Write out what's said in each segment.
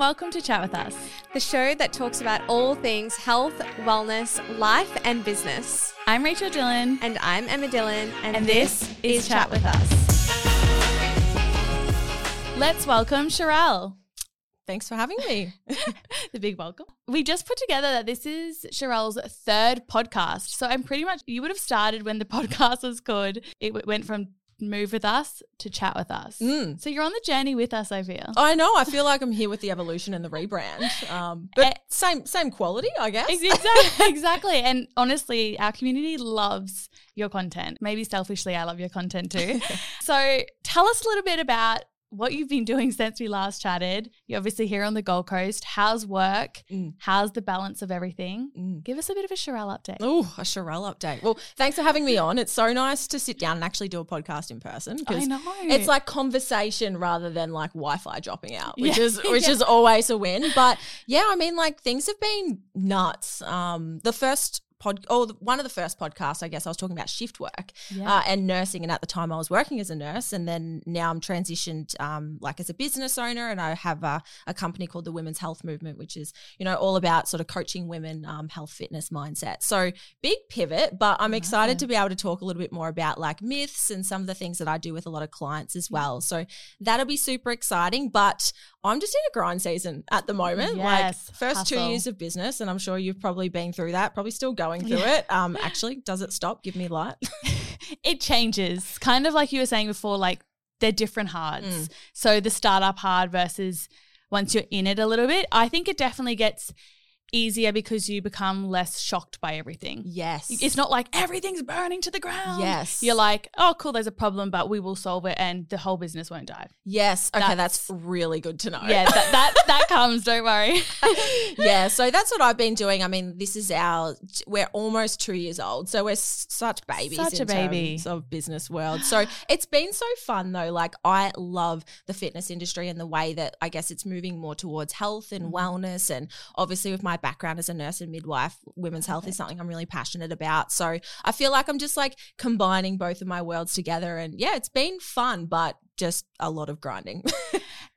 welcome to Chat with Us. the show that talks about all things health, wellness, life, and business. I'm Rachel Dillon, And I'm Emma Dillon, and, and this is Chat with Us. Let's welcome Sharelle. Thanks for having me. the big welcome. We just put together that this is Sharelle's third podcast. So I'm pretty much, you would have started when the podcast was called, it w- went from Move With Us to Chat With Us. Mm. So you're on the journey with us, I feel. I know. I feel like I'm here with the evolution and the rebrand, um, but Eh. same same quality, I guess. Exactly. exactly. And honestly, our community loves your content. Maybe selfishly, I love your content too. so tell us a little bit about what you've been doing since we last chatted. You're obviously here on the Gold Coast. How's work? Mm. How's the balance of everything? Mm. Give us a bit of a Sharelle update. Oh, a Sharelle update. Well, thanks for having me on. It's so nice to sit down and actually do a podcast in person I know. it's like conversation rather than like Wi-Fi dropping out, which Yeah. is which Yeah. is always a win. But yeah, I mean, like things have been nuts. Um, the first pod, oh, the- one of the first podcasts, I guess, I was talking about shift work Yeah. uh, and nursing, and at the time I was working as a nurse, and then now I'm transitioned, um, like as a business owner, and I have a, a company called the Women's Health Movement, which is you know all about sort of coaching women, um, health, fitness, mindset. So big pivot, but I'm excited to be able to talk a little bit more about like myths and some of the things that I do with a lot of clients as well. So that'll be super exciting, but I'm just in a grind season at the moment. Yes, like first two years of business, and I'm sure you've probably been through that, probably still going through Yeah. it. Um, actually, does it stop? Give me light. it changes. Kind of like you were saying before, like they're different hards. Mm. So the startup hard versus once you're in it a little bit, I think it definitely gets easier because you become less shocked by everything. Yes. It's not like everything's burning to the ground. Yes. You're like, oh, cool, there's a problem, but we will solve it and the whole business won't die. Yes. Okay, that's, That's- really good to know. Yeah, that, that, that comes, don't worry. yeah, so that's what I've been doing. I mean, this is our we're almost 2 years old. So we're such babies Such in a baby. of business world. So it's been so fun though. Like I love the fitness industry and the way that I guess it's moving more towards health and Mhm. wellness and obviously with my background as a nurse and midwife, women's health is something I'm really passionate about. So I feel like I'm just like combining both of my worlds together and yeah, it's been fun but just a lot of grinding.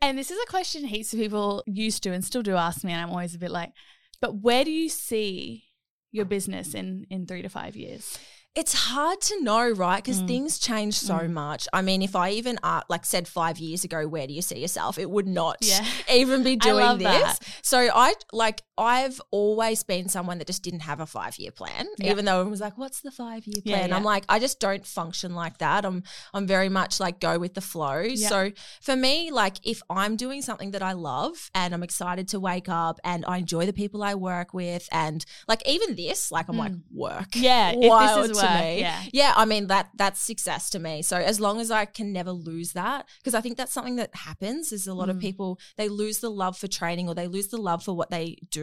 And this is a question heaps of people used to and still do ask me, and I'm always a bit like, but where do you see your business in in three to five years? It's hard to know, right? Because Mm. things change so Mm. much. I mean, if I even uh, like said five years ago, where do you see yourself? It would not Yeah. even be doing this. that. So I like I've always been someone that just didn't have a five year plan, Yeah. even though everyone was like, "What's the five year plan?" yeah. I'm like, I just don't function like that. I'm I'm very much like go with the flow. Yeah. So for me, like if I'm doing something that I love and I'm excited to wake up and I enjoy the people I work with and like even this, like I'm like work. Mm. Yeah, if this Wild is to work, me. yeah. Yeah, I mean that that's success to me. So as long as I can never lose that, because I think that's something that happens is a lot of Mm. people they lose the love for training or they lose the love for what they do.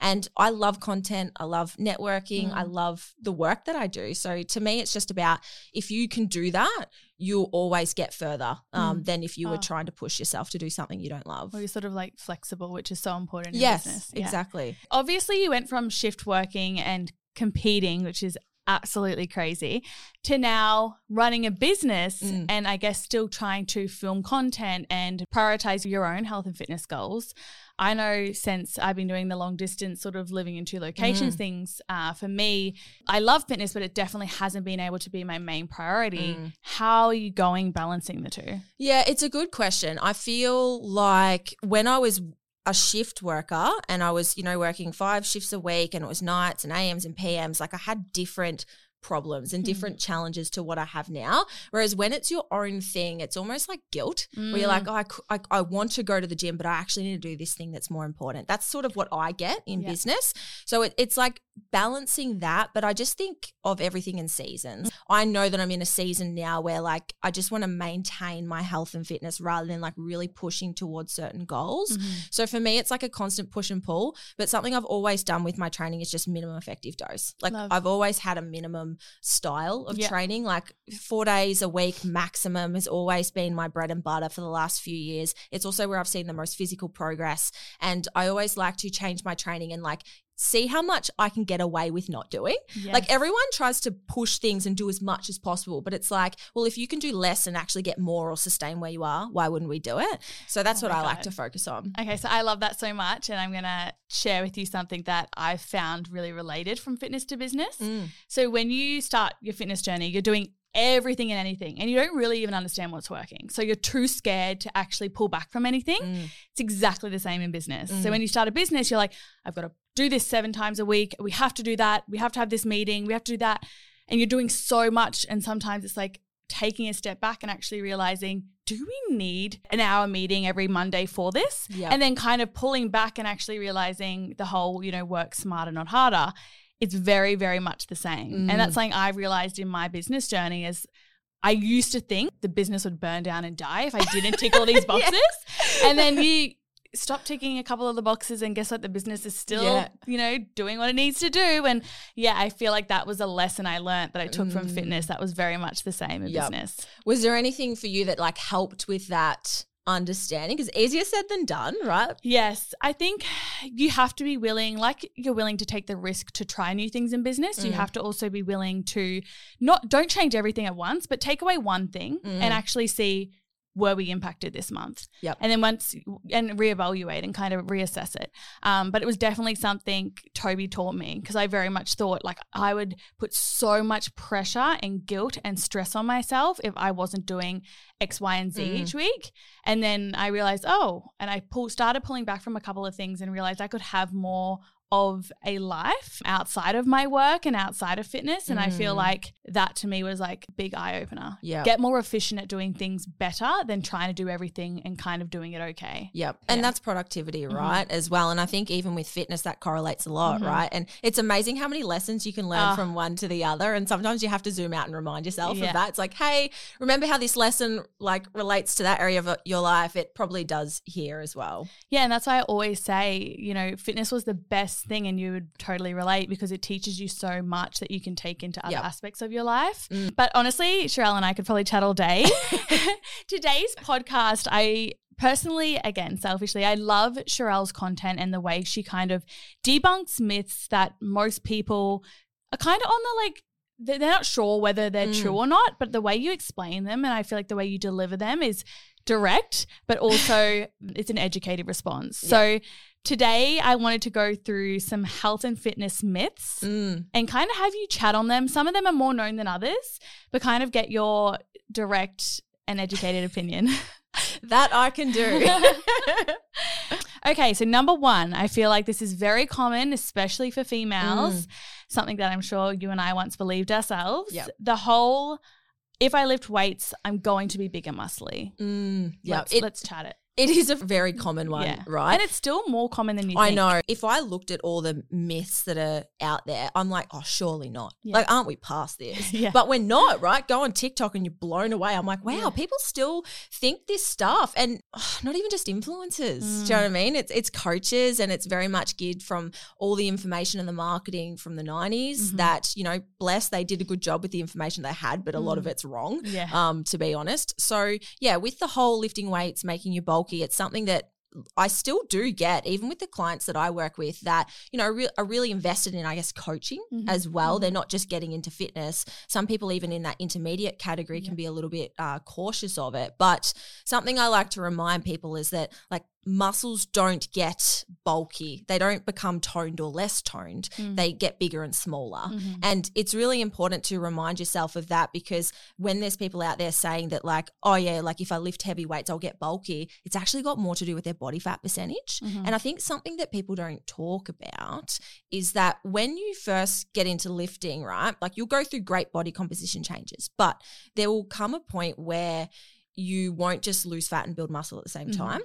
And I love content, I love networking, I Mm. love the work that I do. So to me, it's just about if you can do that, you'll always get further um, Mm. than if you Oh. were trying to push yourself to do something you don't love. Or you're sort of like flexible, which is so important in Yes, business. Yeah. exactly. Obviously, you went from shift working and competing, which is absolutely crazy, to now running a business Mm. and I guess still trying to film content and prioritize your own health and fitness goals. I know since I've been doing the long distance, sort of living in two locations Mm. things, uh, for me, I love fitness, but it definitely hasn't been able to be my main priority. Mm. How are you going balancing the two? Yeah, it's a good question. I feel like when I was a shift worker and I was, you know, working five shifts a week and it was nights and AMs and PMs, like I had different problems and Mm. different challenges to what I have now. Whereas when it's your own thing, it's almost like guilt where you're like, Mm. oh, I, I, I want to go to the gym, but I actually need to do this thing that's more important. That's sort of what I get in Yeah. business. So it, it's like balancing that. But I just think of everything in seasons. I know that I'm in a season now where like I just want to maintain my health and fitness rather than like really pushing towards certain goals. Mhm. So for me, it's like a constant push and pull. But something I've always done with my training is just minimum effective dose. Like Love. I've always had a minimum style of Yeah. training. Like four days a week maximum has always been my bread and butter for the last few years. It's also where I've seen the most physical progress. And I always like to change my training and like see how much I can get away with not doing. Like everyone tries to push things and do as much as possible, but it's like, well, if you can do less and actually get more or sustain where you are, why wouldn't we do it? So that's Oh what I like to focus on. Okay, so I love that so much, and I'm gonna share with you something that I've found really related from fitness to business. Mm. So when you start your fitness journey, you're doing everything and anything, and you don't really even understand what's working. So you're too scared to actually pull back from anything. Mm. It's exactly the same in business. So Mm. when you start a business, you're like, I've got to do this seven times a week. We have to do that. We have to have this meeting. We have to do that. And you're doing so much. And sometimes it's like taking a step back and actually realizing, do we need an hour meeting every Monday for this? Yeah. And then kind of pulling back and actually realizing the whole, you know, work smarter, not harder. It's very, very much the same. Mm. And that's something I realized in my business journey is I used to think the business would burn down and die if I didn't tick all these boxes. And then you stop ticking a couple of the boxes and guess what? The business is still, Yeah. you know, doing what it needs to do. And yeah, I feel like that was a lesson I learned that I took from Mm. fitness that was very much the same in Yep. business. Was there anything for you that like helped with that understanding? Because easier said than done, right? Yes, I think you have to be willing, like you're willing to take the risk to try new things in business. You Mm. have to also be willing to not don't change everything at once, but take away one thing Mm. and actually see were we impacted this month? Yep. And then once and reevaluate and kind of reassess it. Um, but it was definitely something Toby taught me because I very much thought like I would put so much pressure and guilt and stress on myself if I wasn't doing X, Y, and Z Mm. each week. And then I realized, oh, and I pull, started pulling back from a couple of things and realized I could have more of a life outside of my work and outside of fitness. And I feel Mm. like that to me was like a big eye opener. Yeah. Get more efficient at doing things better than trying to do everything and kind of doing it okay. Yep. And Yeah. that's productivity, Mhm. right? As well. And I think even with fitness, that correlates a lot, Mhm. right? And it's amazing how many lessons you can learn Ah. from one to the other. And sometimes you have to zoom out and remind yourself Yeah. of that. It's like, hey, remember how this lesson like relates to that area of uh, your life? It probably does here as well. Yeah, and that's why I always say, you know, fitness was the best thing, and you would totally relate because it teaches you so much that you can take into other Yep. aspects of your life. Mm. But honestly, Sharelle and I could probably chat all day. Today's podcast, I personally, again, selfishly, I love Sharelle's content and the way she kind of debunks myths that most people are kind of on the like, they're they're not sure whether they're Mm. true or not, but the way you explain them, and I feel like the way you deliver them is direct, but also it's an educated response. So today I wanted to go through some health and fitness myths Mm. and kind of have you chat on them. Some of them are more known than others, but kind of get your direct and educated opinion. That I can do. okay, so number one, I feel like this is very common, especially for females. Something that I'm sure you and I once believed ourselves. Yep. The whole if I lift weights, I'm going to be big and muscly. mm. Yeah. Let's, let's chat it. It is a very common one, yeah. right? And it's still more common than you I think. know. If I looked at all the myths that are out there, I'm like, oh, surely not. Yeah. Like, aren't we past this? Yeah. But we're not, right? Go on TikTok and you're blown away. I'm like, wow, people still think this stuff, and oh, not even just influencers. Mm. Do you know what I mean? It's it's coaches, and it's very much geared from all the information and the marketing from the 90s. Mhm. That you know, bless, they did a good job with the information they had, but a lot of Mm. it's wrong Yeah. um, to be honest. So yeah, with the whole lifting weights, making you bulky, it's something that I still do get, even with the clients that I work with, that you know re- are really invested in, I guess, coaching Mhm. as well. Mhm. They're not just getting into fitness. Some people, even in that intermediate category, Yeah. can be a little bit uh, cautious of it. But something I like to remind people is that like muscles don't get bulky; they don't become toned or less toned. Mm. They get bigger and smaller. Mhm. And it's really important to remind yourself of that because when there's people out there saying that, like, oh, yeah, like if I lift heavy weights, I'll get bulky, it's actually got more to do with their body fat percentage. Mhm. And I think something that people don't talk about is that when you first get into lifting, right, like you'll go through great body composition changes, but there will come a point where you won't just lose fat and build muscle at the same Mhm. time.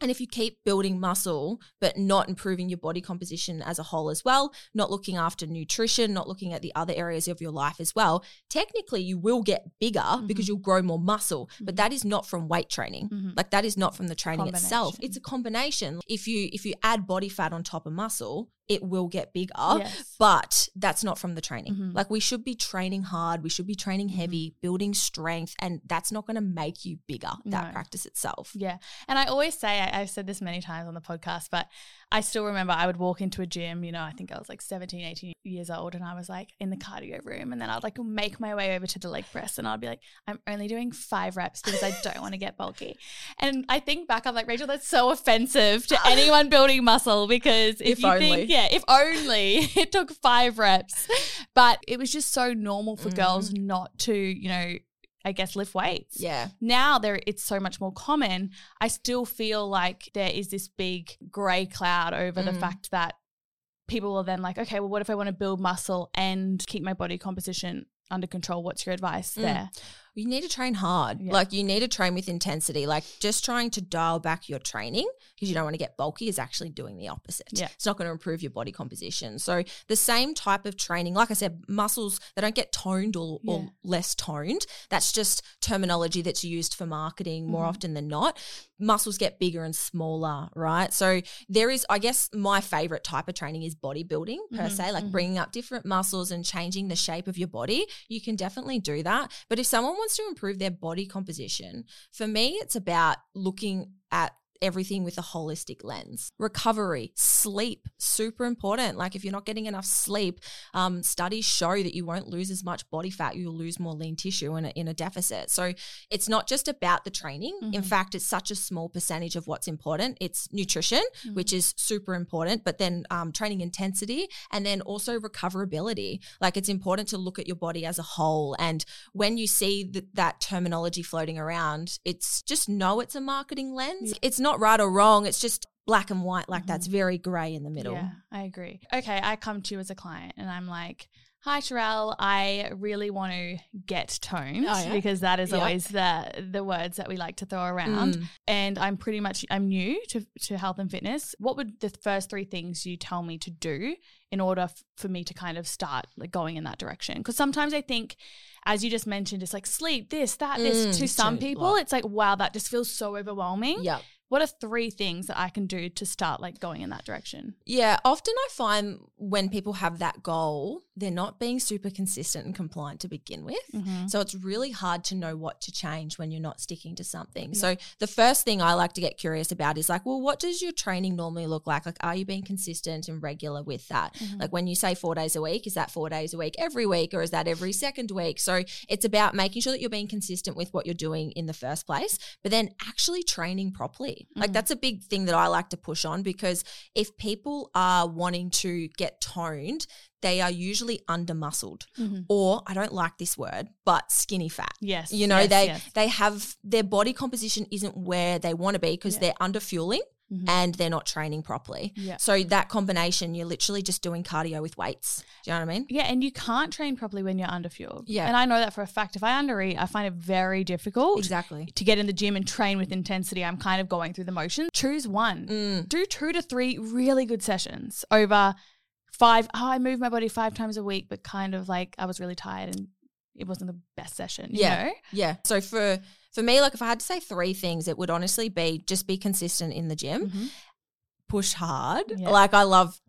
And if you keep building muscle, but not improving your body composition as a whole as well, not looking after nutrition, not looking at the other areas of your life as well, technically you will get bigger because Mhm. you'll grow more muscle. But Mhm. that is not from weight training. Mhm. Like that is not from the training itself. It's a combination. If you if you add body fat on top of muscle, it will get bigger. Yes. But that's not from the training. Mhm. Like we should be training hard, we should be training Mm-hmm. heavy, building strength, and that's not going to make you bigger. That No. practice itself. Yeah. And I always say, I, I've said this many times on the podcast, but I still remember I would walk into a gym, you know, I think I was like 17, 18 years old, and I was like in the cardio room. And then I'd like make my way over to the leg press, and I'd be like, I'm only doing five reps because I don't want to get bulky. And I think back, I'm like, Rachel, that's so offensive to anyone building muscle because if, If you only. think, yeah, if only it took five reps. But it was just so normal for girls not to, you know, I guess lift weights Yeah. now there it's so much more common i still feel like there is this big gray cloud over the Mm. fact that people are then like okay well what if i want to build muscle and keep my body composition under control what's your advice Mm. there You need to train hard. Yeah. Like you need to train with intensity. Like just trying to dial back your training because you don't want to get bulky is actually doing the opposite. Yeah. It's not going to improve your body composition. So the same type of training, like I said, muscles they don't get toned or, Yeah. or less toned. That's just terminology that's used for marketing more Mhm. often than not. Muscles get bigger and smaller, right? So there is, I guess, my favorite type of training is bodybuilding per Mhm, se, like mhm. bringing up different muscles and changing the shape of your body. You can definitely do that. But if someone wants to improve their body composition, for me, it's about looking at everything with a holistic lens. Recovery, sleep, super important. Like if you're not getting enough sleep, um, studies show that you won't lose as much body fat, you'll lose more lean tissue in a, in a deficit. So it's not just about the training. In Mhm. fact, it's such a small percentage of what's important. It's nutrition, which is super important, but then um, training intensity and then also recoverability. Like it's important to look at your body as a whole. And when you see th- that terminology floating around, it's just know it's a marketing lens. Yeah. It's not right or wrong. It's just black and white. Like Mhm. that's very gray in the middle. Yeah, I agree. Okay, I come to you as a client and I'm like, Hi Sharelle, I really want to get toned Oh, yeah? because that is Yeah. always the the words that we like to throw around. Mm. And I'm pretty much I'm new to, to health and fitness. What would the first three things you tell me to do in order f- for me to kind of start like going in that direction? Because sometimes I think, as you just mentioned, it's like sleep, this, that, this. Mm, To some people, lot. it's like wow, that just feels so overwhelming. Yep. What are three things that I can do to start like going in that direction? Yeah, often I find when people have that goal, they're not being super consistent and compliant to begin with. Mhm. So it's really hard to know what to change when you're not sticking to something. So the first thing I like to get curious about is like, well, what does your training normally look like? Like, are you being consistent and regular with that? Mhm. Like when you say four days a week, is that four days a week every week or is that every second week? So it's about making sure that you're being consistent with what you're doing in the first place, but then actually training properly. Like Mhm. that's a big thing that I like to push on because if people are wanting to get toned, they are usually under muscled Mhm. or I don't like this word, but skinny fat. Yes. You know, yes, they yes. they have their body composition isn't where they want to be because Yeah. they're under fueling Mhm. and they're not training properly. Yeah. So that combination, you're literally just doing cardio with weights. Do you know what I mean? Yeah, and you can't train properly when you're underfueled. Yeah. And I know that for a fact. If I undereat, I find it very difficult Exactly. to get in the gym and train with intensity. I'm kind of going through the motions. Choose one. Mm. Do two to three really good sessions over five. Oh, I move my body five times a week, but kind of like I was really tired and it wasn't the best session. You Yeah. know? Yeah. So for for me, like if I had to say three things, it would honestly be just be consistent in the gym, Mhm. push hard. Yeah. Like I love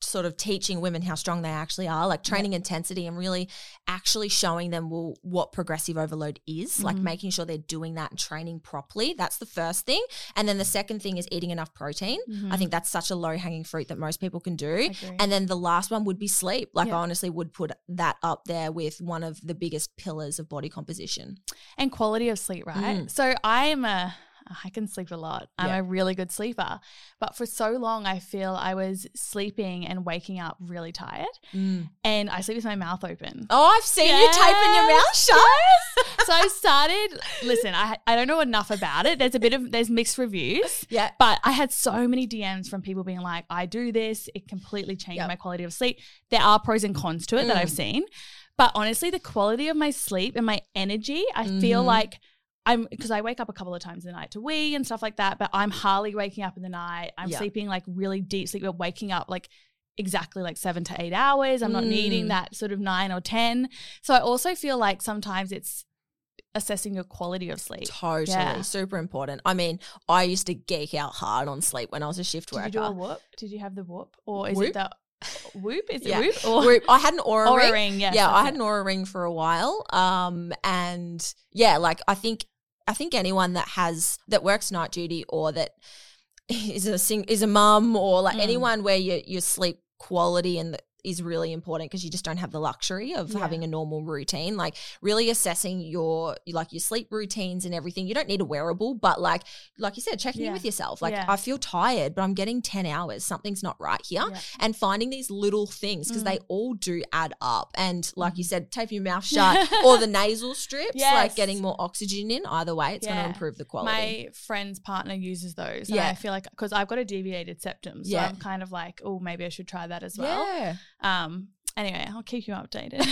sort of teaching women how strong they actually are, like training intensity and really actually showing them well what progressive overload is, like Mhm. making sure they're doing that and training properly. That's the first thing. And then the second thing is eating enough protein. I Mhm. think that's such a low hanging fruit that most people can do. And then the last one would be sleep. Like. I honestly would put that up there with one of the biggest pillars of body composition. and quality of sleep, right? Mm. So I am a I can sleep a lot. I'm Yeah. a really good sleeper. But for so long I feel I was sleeping and waking up really tired. And I sleep with my mouth open. Oh, I've seen you taping your mouth Yes, shut. so I started listen, I I don't know enough about it. There's a bit of there's mixed reviews. Yeah. But I had so many DMs from people being like, I do this, it completely changed Yep. my quality of sleep. There are pros and cons to it that Mm. I've seen. But honestly, the quality of my sleep and my energy, I feel Mhm. like I'm because I wake up a couple of times in the night to wee and stuff like that, but I'm hardly waking up in the night. I'm Yeah. sleeping like really deep sleep, but waking up like exactly like seven to eight hours. I'm not needing Mm. that sort of nine or 10. So I also feel like sometimes it's assessing your quality of sleep. Totally, Yeah. super important. I mean, I used to geek out hard on sleep when I was a shift Did worker. you do a whoop? Did you have the whoop, or is Whoop? it the whoop? Is it Yeah. whoop or Whoop. I had an Oura, Oura ring. ring, yes, yeah, I had it. an Oura ring for a while. Um, and yeah, like I think I think anyone that has that works night duty or that is a sing is a mum or like Mm. anyone where your your sleep quality and the, is really important because you just don't have the luxury of Yeah. having a normal routine like really assessing your like your sleep routines and everything you don't need a wearable but like like you said checking Yeah. in with yourself like Yeah. i feel tired but i'm getting 10 hours something's not right here and finding these little things because Mm. they all do add up. And like you Mhm. said, tape your mouth shut or the nasal strips, Yes. like getting more oxygen in. Either way, it's going to improve the quality. My friend's partner uses those. Yeah. I feel like because I've got a deviated septum. So. I'm kind of like, oh, maybe I should try that as well. Um, anyway, I'll keep you updated.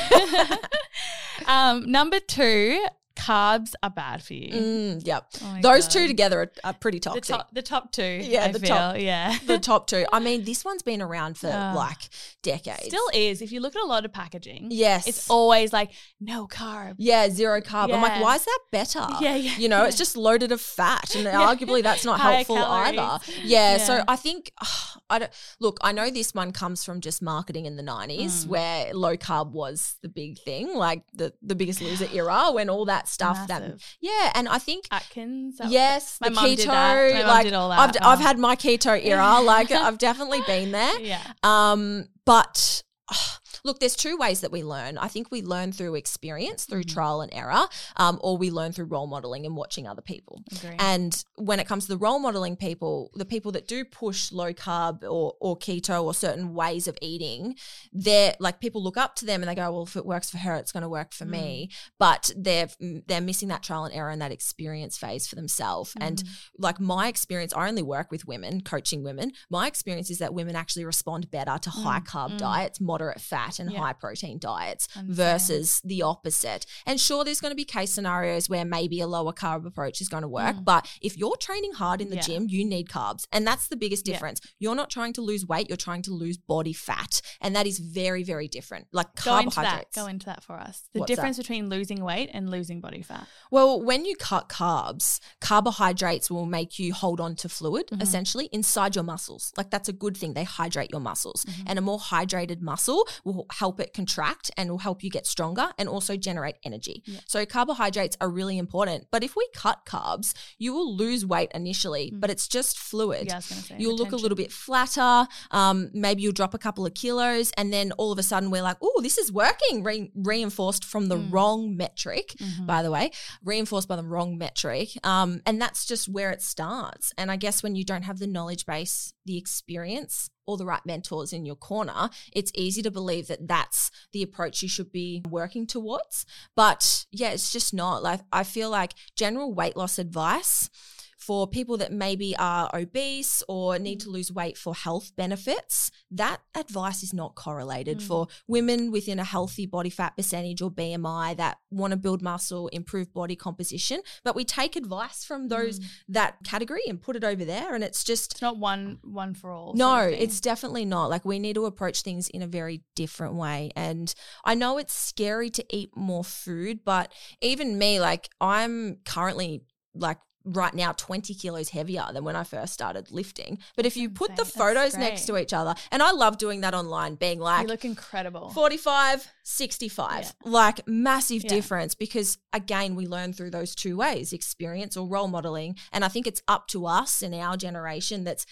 um, number two, carbs are bad for you. Mm, yep. Oh Those God. two together are, are pretty The toxic. top, the top two. Yeah, I the feel, top- Yeah. the top two. I mean, this one's been around for Ah. like decades. Still is. If you look at a lot of packaging, yes. it's always like no carb. yeah, zero carb. I'm like, why is that better? Yeah, yeah. You know, it's just loaded of fat, and Yeah. arguably that's not helpful either. Yeah, so I think I don't look. I know this one comes from just marketing in the '90s, Mm. where low carb was the big thing, like the the Biggest Loser era, when all that stuff that yeah, and I think. Atkins. Yes, My the keto, did that. My like I've, that. I've Oh. had my keto era, like I've definitely been there. Yeah. Um, but ah, look, there's two ways that we learn. I think we learn through experience, through Mhm. trial and error, um, or we learn through role modeling and watching other people. Agree. And when it comes to the role modeling people, the people that do push low carb or, or keto or certain ways of eating, they're like people look up to them and they go, well, if it works for her, it's going to work for me. But they're they're missing that trial and error and that experience phase for themselves. And Mhm. like my experience, I only work with women, coaching women. My experience is that women actually respond better to high carb mm. diets, moderate fat, and Yeah. high protein diets versus the opposite. And sure, there's going to be case scenarios where maybe a lower carb approach is going to work. Mm. But if you're training hard in the Yeah. gym, you need carbs. And that's the biggest difference. You're not trying to lose weight, you're trying to lose body fat. And that is very, very different. Like Go into that. carbohydrates. Go into that for us. The What's difference between losing weight and losing body fat. Well, when you cut carbs, carbohydrates will make you hold on to fluid Mhm. essentially inside your muscles. Like that's a good thing. They hydrate your muscles. Mhm. And a more hydrated muscle will help it contract and will help you get stronger and also generate energy. Yeah. So carbohydrates are really important. But if we cut carbs, you will lose weight initially, Mm. but it's just fluid. Yeah, I was going to say. You'll look a little bit flatter. Um, maybe you'll drop a couple of kilos, and then all of a sudden we're like, "Oh, this is working." Re- reinforced from the Mm. wrong metric Mhm. by the way, reinforced by the wrong metric. Um, and that's just where it starts. And I guess when you don't have the knowledge base, the experience, or the right mentors in your corner, it's easy to believe that that's the approach you should be working towards. But yeah, it's just not. Like, I feel like general weight loss advice for people that maybe are obese or need to lose weight for health benefits, that advice is not correlated Mm. for women within a healthy body fat percentage or BMI that want to build muscle, improve body composition. But we take advice from those Mm. that category and put it over there, and it's just It's not one one for all. sort no, of it's definitely not. Like we need to approach things in a very different way. And I know it's scary to eat more food, but even me, like I'm currently like right now 20 kilos heavier than when I first started lifting. But if you put the insane. Photos next to each other, and I love doing that online, being like you look incredible. 45, 65. Like massive Yeah. difference because again, we learn through those two ways, experience or role modeling. And I think it's up to us in our generation that's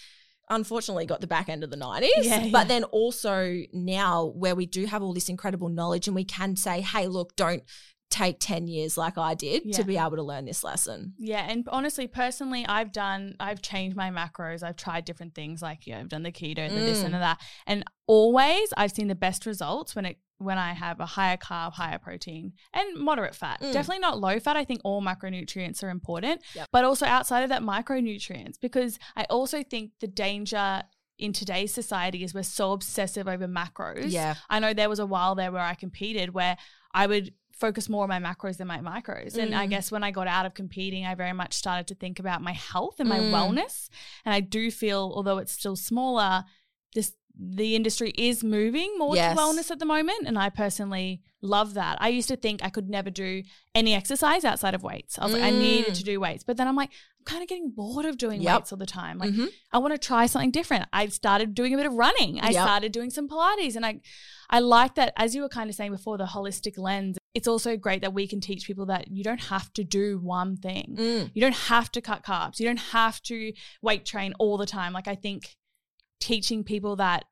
unfortunately got the back end of the 90s Yeah, yeah. but then also now where we do have all this incredible knowledge and we can say hey look don't take 10 years like I did Yeah. to be able to learn this lesson Yeah, and honestly, personally, I've done, I've changed my macros. I've tried different things, like you yeah, I've done the keto, the this Mm. and the that, and always I've seen the best results when it when I have a higher carb, higher protein, and moderate fat. Mm. Definitely not low fat. I think all macronutrients are important, Yep. but also outside of that, micronutrients, because I also think the danger in today's society is we're so obsessive over macros. yeah I know there was a while there where I competed where I would focus more on my macros than my micros. And I Mm. guess when I got out of competing, I very much started to think about my health and my Mm. wellness. And I do feel, although it's still smaller, this the industry is moving more Yes. to wellness at the moment. And I personally love that. I used to think I could never do any exercise outside of weights. I was like, I needed Mm. to do weights. But then I'm like, I'm kind of getting bored of doing Yep. weights all the time. Like, Mhm. I want to try something different. I started doing a bit of running. I Yep. started doing some Pilates. And I, I like that, as you were kind of saying before, the holistic lens. It's also great that we can teach people that you don't have to do one thing. Mm. You don't have to cut carbs. You don't have to weight train all the time. Like I think teaching people that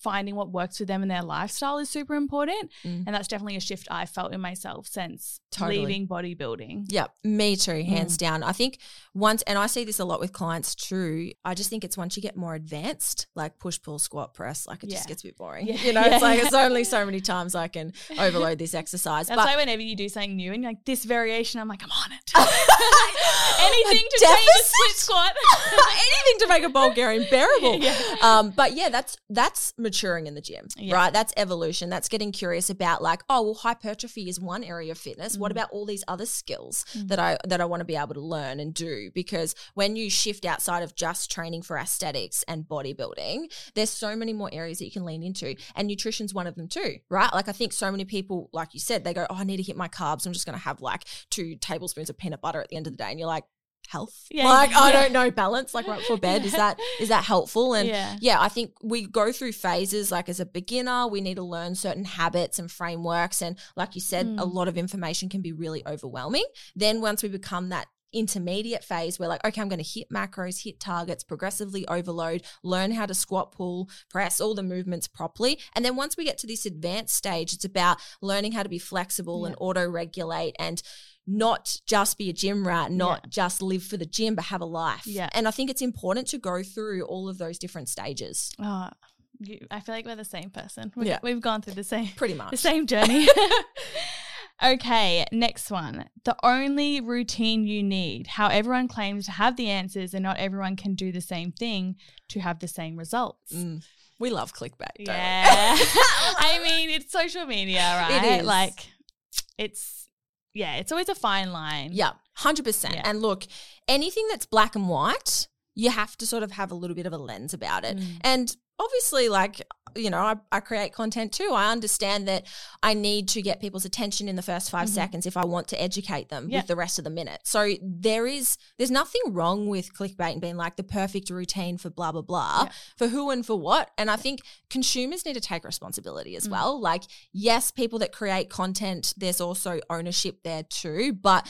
finding what works for them and their lifestyle is super important. Mm. And that's definitely a shift I felt in myself since Totally. leaving bodybuilding. Yeah, me too, hands Mm. down. I think once, and I see this a lot with clients too. I just think it's once you get more advanced, like push, pull, squat, press, like it Yeah. just gets a bit boring. Yeah. You know, it's like Yeah. it's only so many times I can overload this exercise. That's but why whenever you do something new and like this variation, I'm like, I'm on it. Anything to Deficit? change a split squat. anything to make a Bulgarian bearable. Yeah. Um, but yeah, that's that's maturing in the gym, Yeah. right? That's evolution. That's getting curious about like, oh, well, hypertrophy is one area of fitness. What Mm. about all these other skills Mm. that I that I want to be able to learn and do? Because when you shift outside of just training for aesthetics and bodybuilding, there's so many more areas that you can lean into, and nutrition's one of them too, right? Like I think so many people, like you said, they go, oh, I need to hit my carbs. I'm just going to have like two tablespoons of peanut butter at the end of the day, and you're like. Health, Yeah, like I don't know balance, like right before bed. Is that is that helpful? And yeah. yeah, I think we go through phases. Like as a beginner, we need to learn certain habits and frameworks. And like you said, a Mm. lot of information can be really overwhelming. Then once we become that intermediate phase, we're like, okay, I'm going to hit macros, hit targets, progressively overload, learn how to squat, pull, press, all the movements properly. And then once we get to this advanced stage, it's about learning how to be flexible and auto regulate and not just be a gym rat, not just live for the gym, but have a life. Yeah. And I think it's important to go through all of those different stages. Oh, you, I feel like we're the same person. We, Yeah. We've gone through the same Pretty much, the same journey. okay, next one. The only routine you need. How everyone claims to have the answers and not everyone can do the same thing to have the same results. Mm. We love clickbait, don't Yeah. I mean, it's social media, right? is. Like it's yeah, it's always a fine line. Yeah, 100%. Yeah. And look, anything that's black and white, you have to sort of have a little bit of a lens about it. Mm. And obviously, like, you know, I, I create content too. I understand that I need to get people's attention in the first 5 Mhm. seconds if I want to educate them Yeah. with the rest of the minute. So there is, there's nothing wrong with clickbait and being like the perfect routine for blah, blah, blah, Yeah. for who and for what. And I think consumers need to take responsibility as Mm. well. Like, yes, people that create content, there's also ownership there too. But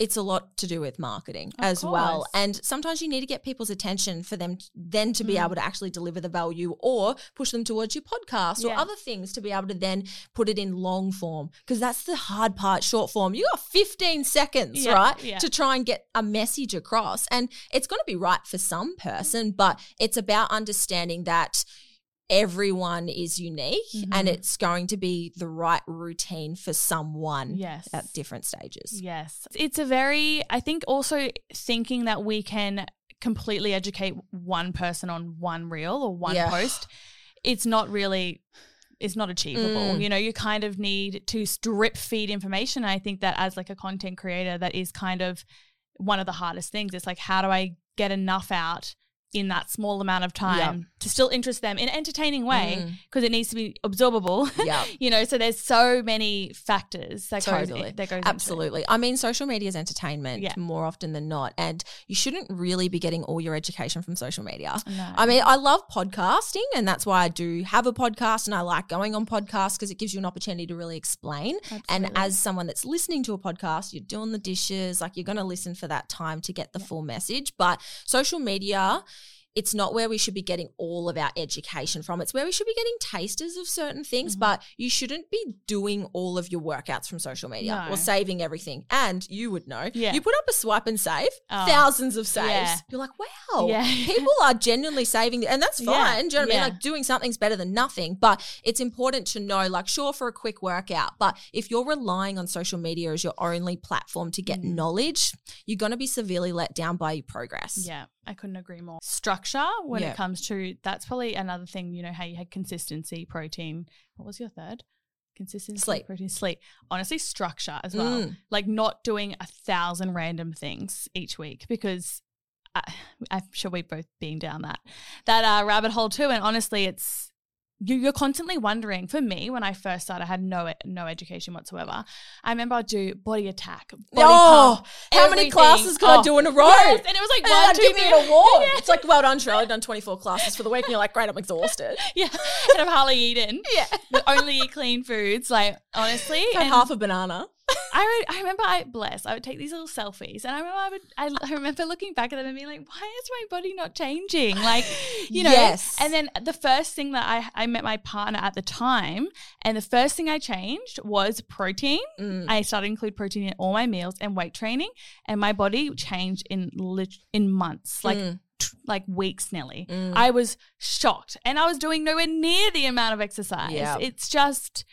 it's a lot to do with marketing Of as well. And sometimes you need to get people's attention for them t- then to be Mm. able to actually deliver the value or push them towards your podcast or other things to be able to then put it in long form. Because that's the hard part, short form. You got 15 seconds, Yeah, right? yeah. To try and get a message across. And it's going to be right for some person, but it's about understanding that everyone is unique and Mhm. it's going to be the right routine for someone Yes. at different stages. Yes. It's a very, I think also thinking that we can completely educate one person on one reel or one Yeah. post, it's not really. It's not achievable. Mm. You know, you kind of need to strip feed information. I think that as like a content creator, that is kind of one of the hardest things. It's like, how do I get enough out in that small amount of time to still interest them in an entertaining way? Mm. Because it needs to be absorbable. Yeah. you know, so there's so many factors that Totally. goes that goes. Absolutely. I mean, social media is entertainment Yeah. more often than not. And you shouldn't really be getting all your education from social media. No. I mean, I love podcasting, and that's why I do have a podcast, and I like going on podcasts because it gives you an opportunity to really explain. And as someone that's listening to a podcast, you're doing the dishes, like you're going to listen for that time to get the full message. But social media, it's not where we should be getting all of our education from. It's where we should be getting tasters of certain things, Mhm. but you shouldn't be doing all of your workouts from social media No. or saving everything. And you would know, Yeah. you put up a swipe and save, Oh. thousands of saves. Yeah. You're like, wow, Yeah. people are genuinely saving, and that's fine. Do you know what I mean? Like doing something's better than nothing, but it's important to know, like, sure, for a quick workout, but if you're relying on social media as your only platform to get Mm. knowledge, you're going to be severely let down by your progress. Yeah, I couldn't agree more. Structure when Yeah. it comes to that's probably another thing. You know how you had consistency, protein. What was your third? Consistency, Sleep. protein, sleep. Honestly, structure as well. Mm. Like not doing a thousand random things each week because I, I'm sure we've both been down that that uh, rabbit hole too. And honestly, it's you, you're constantly wondering. For me, when I first started, I had no no education whatsoever. I remember I'd do body attack, body oh, pump, how many everything. classes can I Oh, do in a oh, row? Yes, and it was like one, two, three. an award. It's like, well done, Shirley. I've done 24 classes for the week. And you're like, great, I'm exhausted. Yeah, and I've hardly eaten. Yeah. Only eat clean foods. Like honestly, and half a banana. I re- I remember I bless. I would take these little selfies, and I remember I would. I, I remember looking back at them and being like, "Why is my body not changing?" Like, you know. Yes. And then the first thing that I I met my partner at the time, and the first thing I changed was protein. Mm. I started to include protein in all my meals and weight training, and my body changed in lit- in months, like Mm. like weeks nearly. Mm. I was shocked, and I was doing nowhere near the amount of exercise. Yeah. It's just,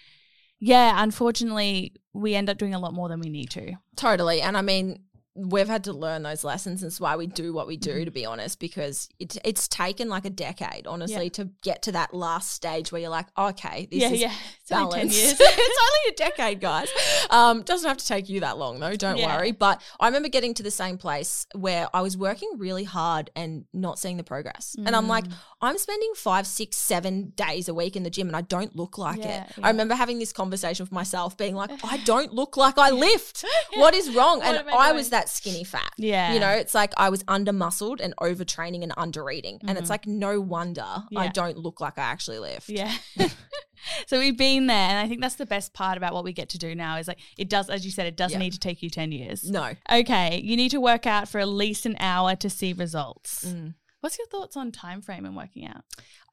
yeah. Unfortunately, we end up doing a lot more than we need to. Totally. And I mean, we've had to learn those lessons. and it's why we do what we do, to be honest, because it, it's taken like a decade, honestly. Yeah. to get to that last stage where you're like, okay, this yeah, is yeah. It's only 10 years. it's only a decade, guys. Um, doesn't have to take you that long though. Don't Yeah. worry. But I remember getting to the same place where I was working really hard and not seeing the progress. And I'm like, Mm. I'm spending five, six, seven days a week in the gym and I don't look like it. I remember having this conversation with myself, being like, I don't look like I lift. What is wrong? What and I I, was that skinny fat. Yeah. You know, it's like I was under muscled and overtraining and under eating. And it's Mhm. like, no wonder I don't look like I actually lift. Yeah. so we've been there, and I think that's the best part about what we get to do now is like it does, as you said, it doesn't Yeah. need to take you 10 years. No. Okay, you need to work out for at least an hour to see results. Mm. What's your thoughts on time frame and working out?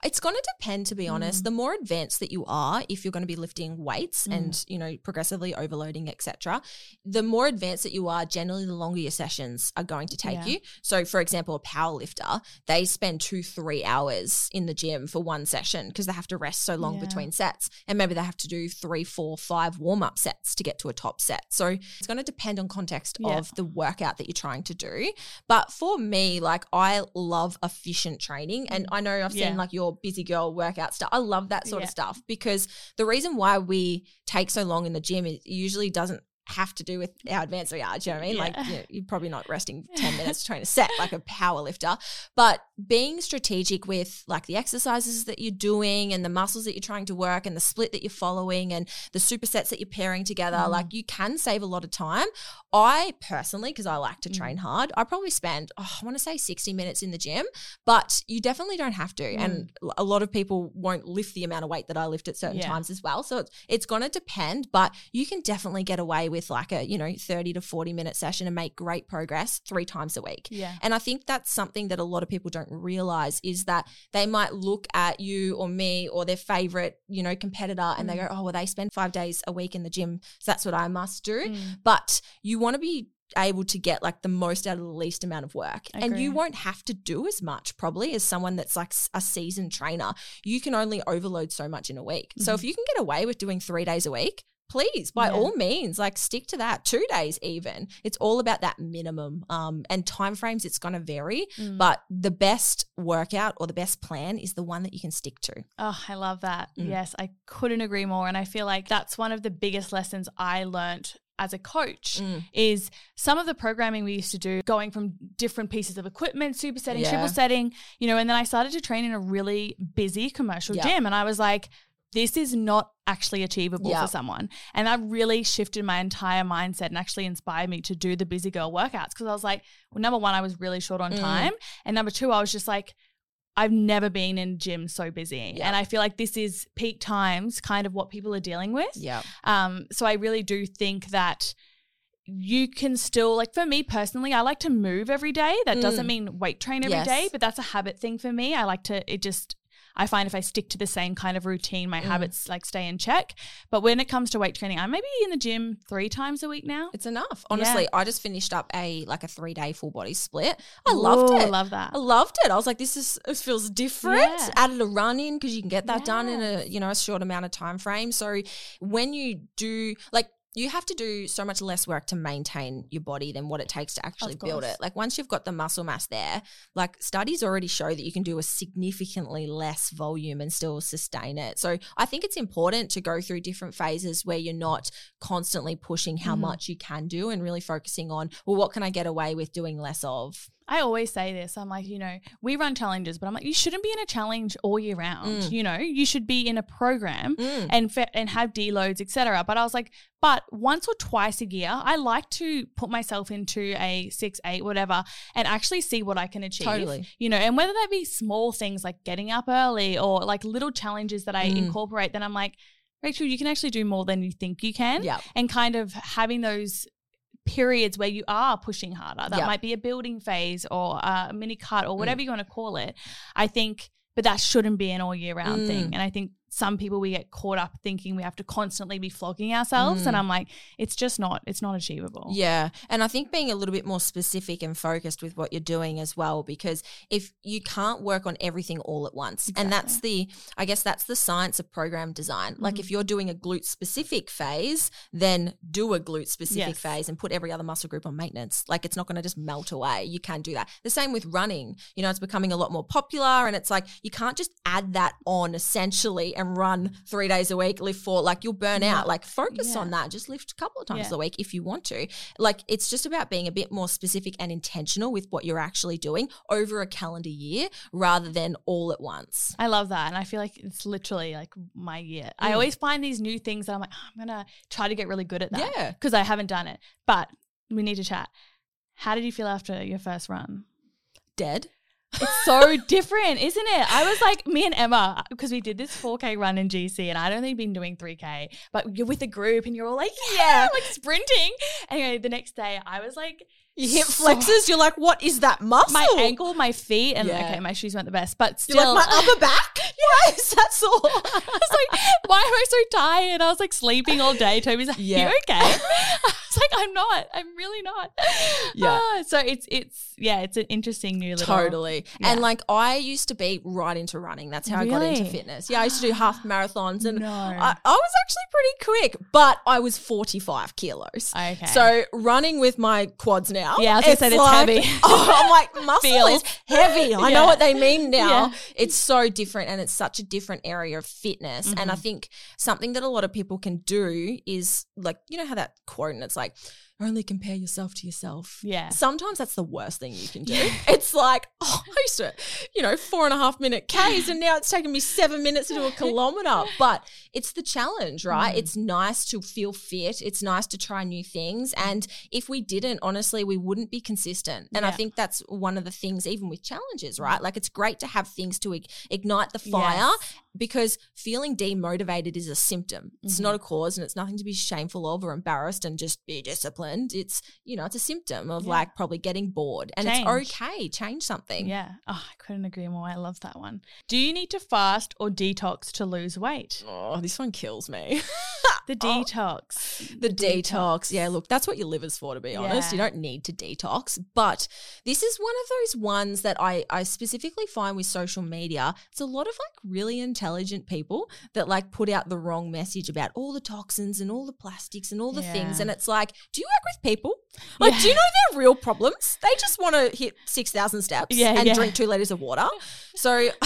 It's going to depend, to be Mm. honest. The more advanced that you are, if you're going to be lifting weights Mm. and you know progressively overloading, etc., the more advanced that you are, generally the longer your sessions are going to take Yeah. you. So, for example, a power lifter, they spend two, three hours in the gym for one session because they have to rest so long Yeah. between sets, and maybe they have to do three, four, five warm up sets to get to a top set. So, it's going to depend on context Yeah. of the workout that you're trying to do. But for me, like I love efficient training, and mm. I know I've seen Yeah. like your busy girl workout stuff. I love that sort Yeah. of stuff because the reason why we take so long in the gym is usually doesn't have to do with how advanced we are. Do you know what I mean? Like you know, you're probably not resting 10 minutes trying to a set like a power lifter, but being strategic with like the exercises that you're doing and the muscles that you're trying to work and the split that you're following and the supersets that you're pairing together, Mm. like you can save a lot of time. I personally, because I like to Mm. train hard, I probably spend, oh, I want to say 60 minutes in the gym, but you definitely don't have to. Mm. And a lot of people won't lift the amount of weight that I lift at certain Yeah. times as well. So it's, it's going to depend, but you can definitely get away with like a, you know, 30 to 40 minute session and make great progress three times a week. Yeah. And I think that's something that a lot of people don't realize is that they might look at you or me or their favorite, you know, competitor and they Mm. go, oh, well, they spend five days a week in the gym. So that's what I must do. Mm. But you want to be able to get like the most out of the least amount of work. And Agree. you won't have to do as much probably as someone that's like a seasoned trainer. You can only overload so much in a week. So if you can get away with doing three days a week, please by. Yeah. all means like stick to that two days even it's all about that minimum um and time frames it's going to vary Mm. but the best workout or the best plan is the one that you can stick to Oh, I love that. Mm. Yes, I couldn't agree more. And I feel like that's one of the biggest lessons I learned as a coach Mm. is some of the programming we used to do going from different pieces of equipment, supersetting, Yeah. triple setting, you know, and then I started to train in a really busy commercial Yeah. gym and I was like, this is not actually achievable Yeah. for someone. And that really shifted my entire mindset and actually inspired me to do the busy girl workouts because I was like, well, number one, I was really short on Mm. time. And number two, I was just like, I've never been in gym so busy. Yeah. And I feel like this is peak times, kind of what people are dealing with. yeah Um, so I really do think that you can still like for me personally, I like to move every day. That doesn't Mm. mean weight train every day, Yes. but that's a habit thing for me. I like to it just I find if I stick to the same kind of routine, my Mm. habits like stay in check. But when it comes to weight training, I'm maybe in the gym three times a week now. it's enough honestly Yeah. i just finished up a like a three day full body split i loved Ooh, it Love that. I loved it. I was like, this is it feels different. Yeah. Added a run in because you can get that done in a you know a short amount of time frame. So when you do like you have to do so much less work to maintain your body than what it takes to actually build it. Like once you've got the muscle mass there, like studies already show that you can do a significantly less volume and still sustain it. So I think it's important to go through different phases where you're not constantly pushing how Mhm. much you can do and really focusing on, well, what can I get away with doing less of? I always say this. I'm like, you know, we run challenges, but I'm like, you shouldn't be in a challenge all year round. Mm. You know, you should be in a program Mm. and fe- and have deloads, etc. But I was like, but once or twice a year, I like to put myself into a six, eight, whatever, and actually see what I can achieve. Totally. You know, and whether that be small things like getting up early or like little challenges that I Mm. incorporate, then I'm like, Rachel, you can actually do more than you think you can Yeah. and kind of having those periods where you are pushing harder. That Yeah. might be a building phase or a mini cut Mm. or whatever you want to call it. I think, but that shouldn't be an all year round Mm. thing. And I think some people we get caught up thinking we have to constantly be flogging ourselves, and Mm. I'm like, it's just not. It's not achievable. Yeah. And I think being a little bit more specific and focused with what you're doing as well, because if you can't work on everything all at once, and that's the, I guess that's the science of program design. Like Mhm. if you're doing a glute specific phase, then do a glute specific Yes. phase and put every other muscle group on maintenance. Like it's not going to just melt away. You can do that. The same with running. You know, it's becoming a lot more popular and it's like you can't just add that on essentially and run three days a week, lift four. Like you'll burn No. out. Like focus Yeah. on that. Just lift a couple of times Yeah. a week if you want to. Like it's just about being a bit more specific and intentional with what you're actually doing over a calendar year rather than all at once. I love that. And I feel like it's literally like my year. I Mm. always find these new things that I'm like, "Oh, I'm going to try to get really good at that Yeah. because I haven't done it. But we need to chat. How did you feel after your first run? Dead. It's so different, isn't it? I was like, me and Emma, because we did this 4K run in GC, and I'd only been doing 3K, but you're with a group and you're all like, yeah, like sprinting. Anyway, the next day, I was like, Your hip flexors, you're like, what is that muscle? my ankle, my feet, and Yeah. okay, my shoes weren't the best, but You're still, like, my upper back? Why is that sore? I was like, why am I so tired? I was like sleeping all day. Toby's like, Yeah. you okay? I was like, I'm not. I'm really not. Yeah. Ah, so it's it's yeah, it's an interesting new little Totally. And like I used to be right into running. That's how I got into Really? fitness. Yeah, I used to do half marathons and No. I, I was actually pretty quick, but I was 45 kilos. Okay. So running with my quads now. Yeah, I was gonna it's say that's like- heavy. Oh, I'm like muscle is heavy. I Yeah. know what they mean now. Yeah. It's so different and it's such a different area of fitness. And I Mhm. think something that a lot of people can do is like, you know how that quote and it's like, only compare yourself to yourself. Yeah. Sometimes that's the worst thing you can do. it's like, oh, I used to, you know, four and a half minute Ks and now it's taking me seven minutes to do a kilometer. But it's the challenge, right? Mm. It's nice to feel fit. It's nice to try new things. And if we didn't, honestly, we wouldn't be consistent. And I think that's one of the things, even with challenges, right? Like it's great to have things to ig- ignite the fire Yes. Because feeling demotivated is a symptom. It's Mhm. not a cause and it's nothing to be shameful of or embarrassed and just be disciplined. It's, you know, it's a symptom of Yeah. like probably getting bored and Change. it's okay. Change something. Yeah. Oh, I couldn't agree more. I love that one. Do you need to fast or detox to lose weight? Oh, this one kills me. The Oh. detox. The detox. Yeah, look, that's what your liver's for, to be honest. You don't need to detox. But this is one of those ones that I, I specifically find with social media. It's a lot of like really intelligent people that like put out the wrong message about all the toxins and all the plastics and all the things. And it's like, do you work with people? Like, do you know their real problems? They just want to hit 6,000 steps Yeah, and yeah. drink two liters of water. So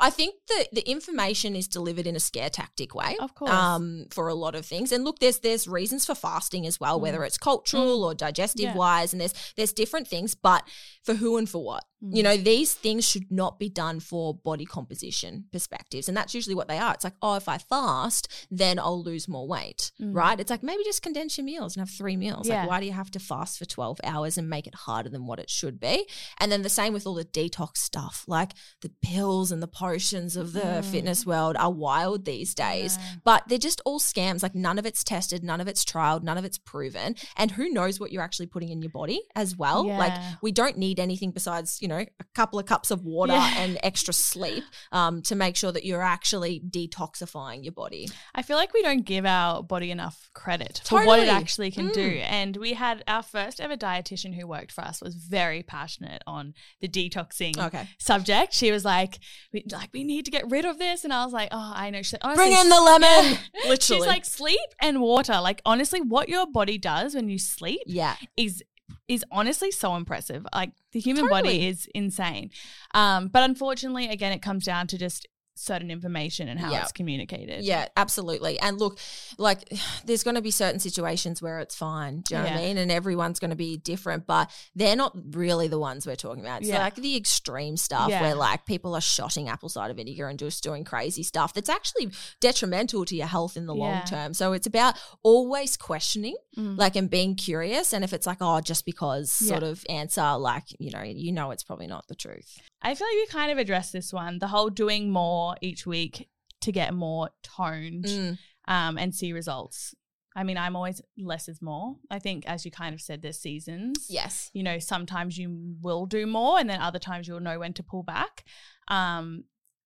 I think that the information is delivered in a scare tactic way Of course. um, for a lot of things. And look, there's there's reasons for fasting as well, whether it's cultural or digestive Mm. Yeah. wise, and there's there's different things, but for who and for what. Mm. You know, these things should not be done for body composition perspectives. And that's usually what they are. It's like, oh, if I fast, then I'll lose more weight. Mm. Right? It's like maybe just condense your meals and have three meals. Yeah. Like, why do you have to fast for 12 hours and make it harder than what it should be? And then the same with all the detox stuff, like the pills and the potions of the Mm. fitness world are wild these days Yeah. but they're just all scams. Like none of it's tested, none of it's trialed, none of it's proven. And who knows what you're actually putting in your body as well. Like we don't need anything besides, you know, a couple of cups of water Yeah. and extra sleep um, to make sure that you're actually detoxifying your body. I feel like we don't give our body enough credit for what it actually can do. Mm. And we had our first ever dietitian who worked for us was very passionate on the detoxing Okay. subject. She was like, we, like we need to get rid of this, and I was like, oh, I know. She's like, Bring in the lemon. Yeah. Literally. She's like sleep and water. Like honestly, what your body does when you sleep yeah. is is honestly so impressive. Like the human body is insane. Um, but unfortunately, again, it comes down to just certain information and how Yeah. it's communicated. Yeah, absolutely. And look, like there's going to be certain situations where it's fine. Do you know what I mean? And everyone's going to be different, but they're not really the ones we're talking about. It's Yeah. like the extreme stuff where like people are shotting apple cider vinegar and just doing crazy stuff that's actually detrimental to your health in the long term. So it's about always questioning, Mm. like, and being curious. And if it's like, oh, just because sort of answer, like, you know, you know, it's probably not the truth. I feel like we kind of addressed this one, the whole doing more each week to get more toned Mm. um, and see results. I mean, I'm always less is more. I think, as you kind of said, there's seasons. Yes. You know, sometimes you will do more, and then other times you'll know when to pull back. Um,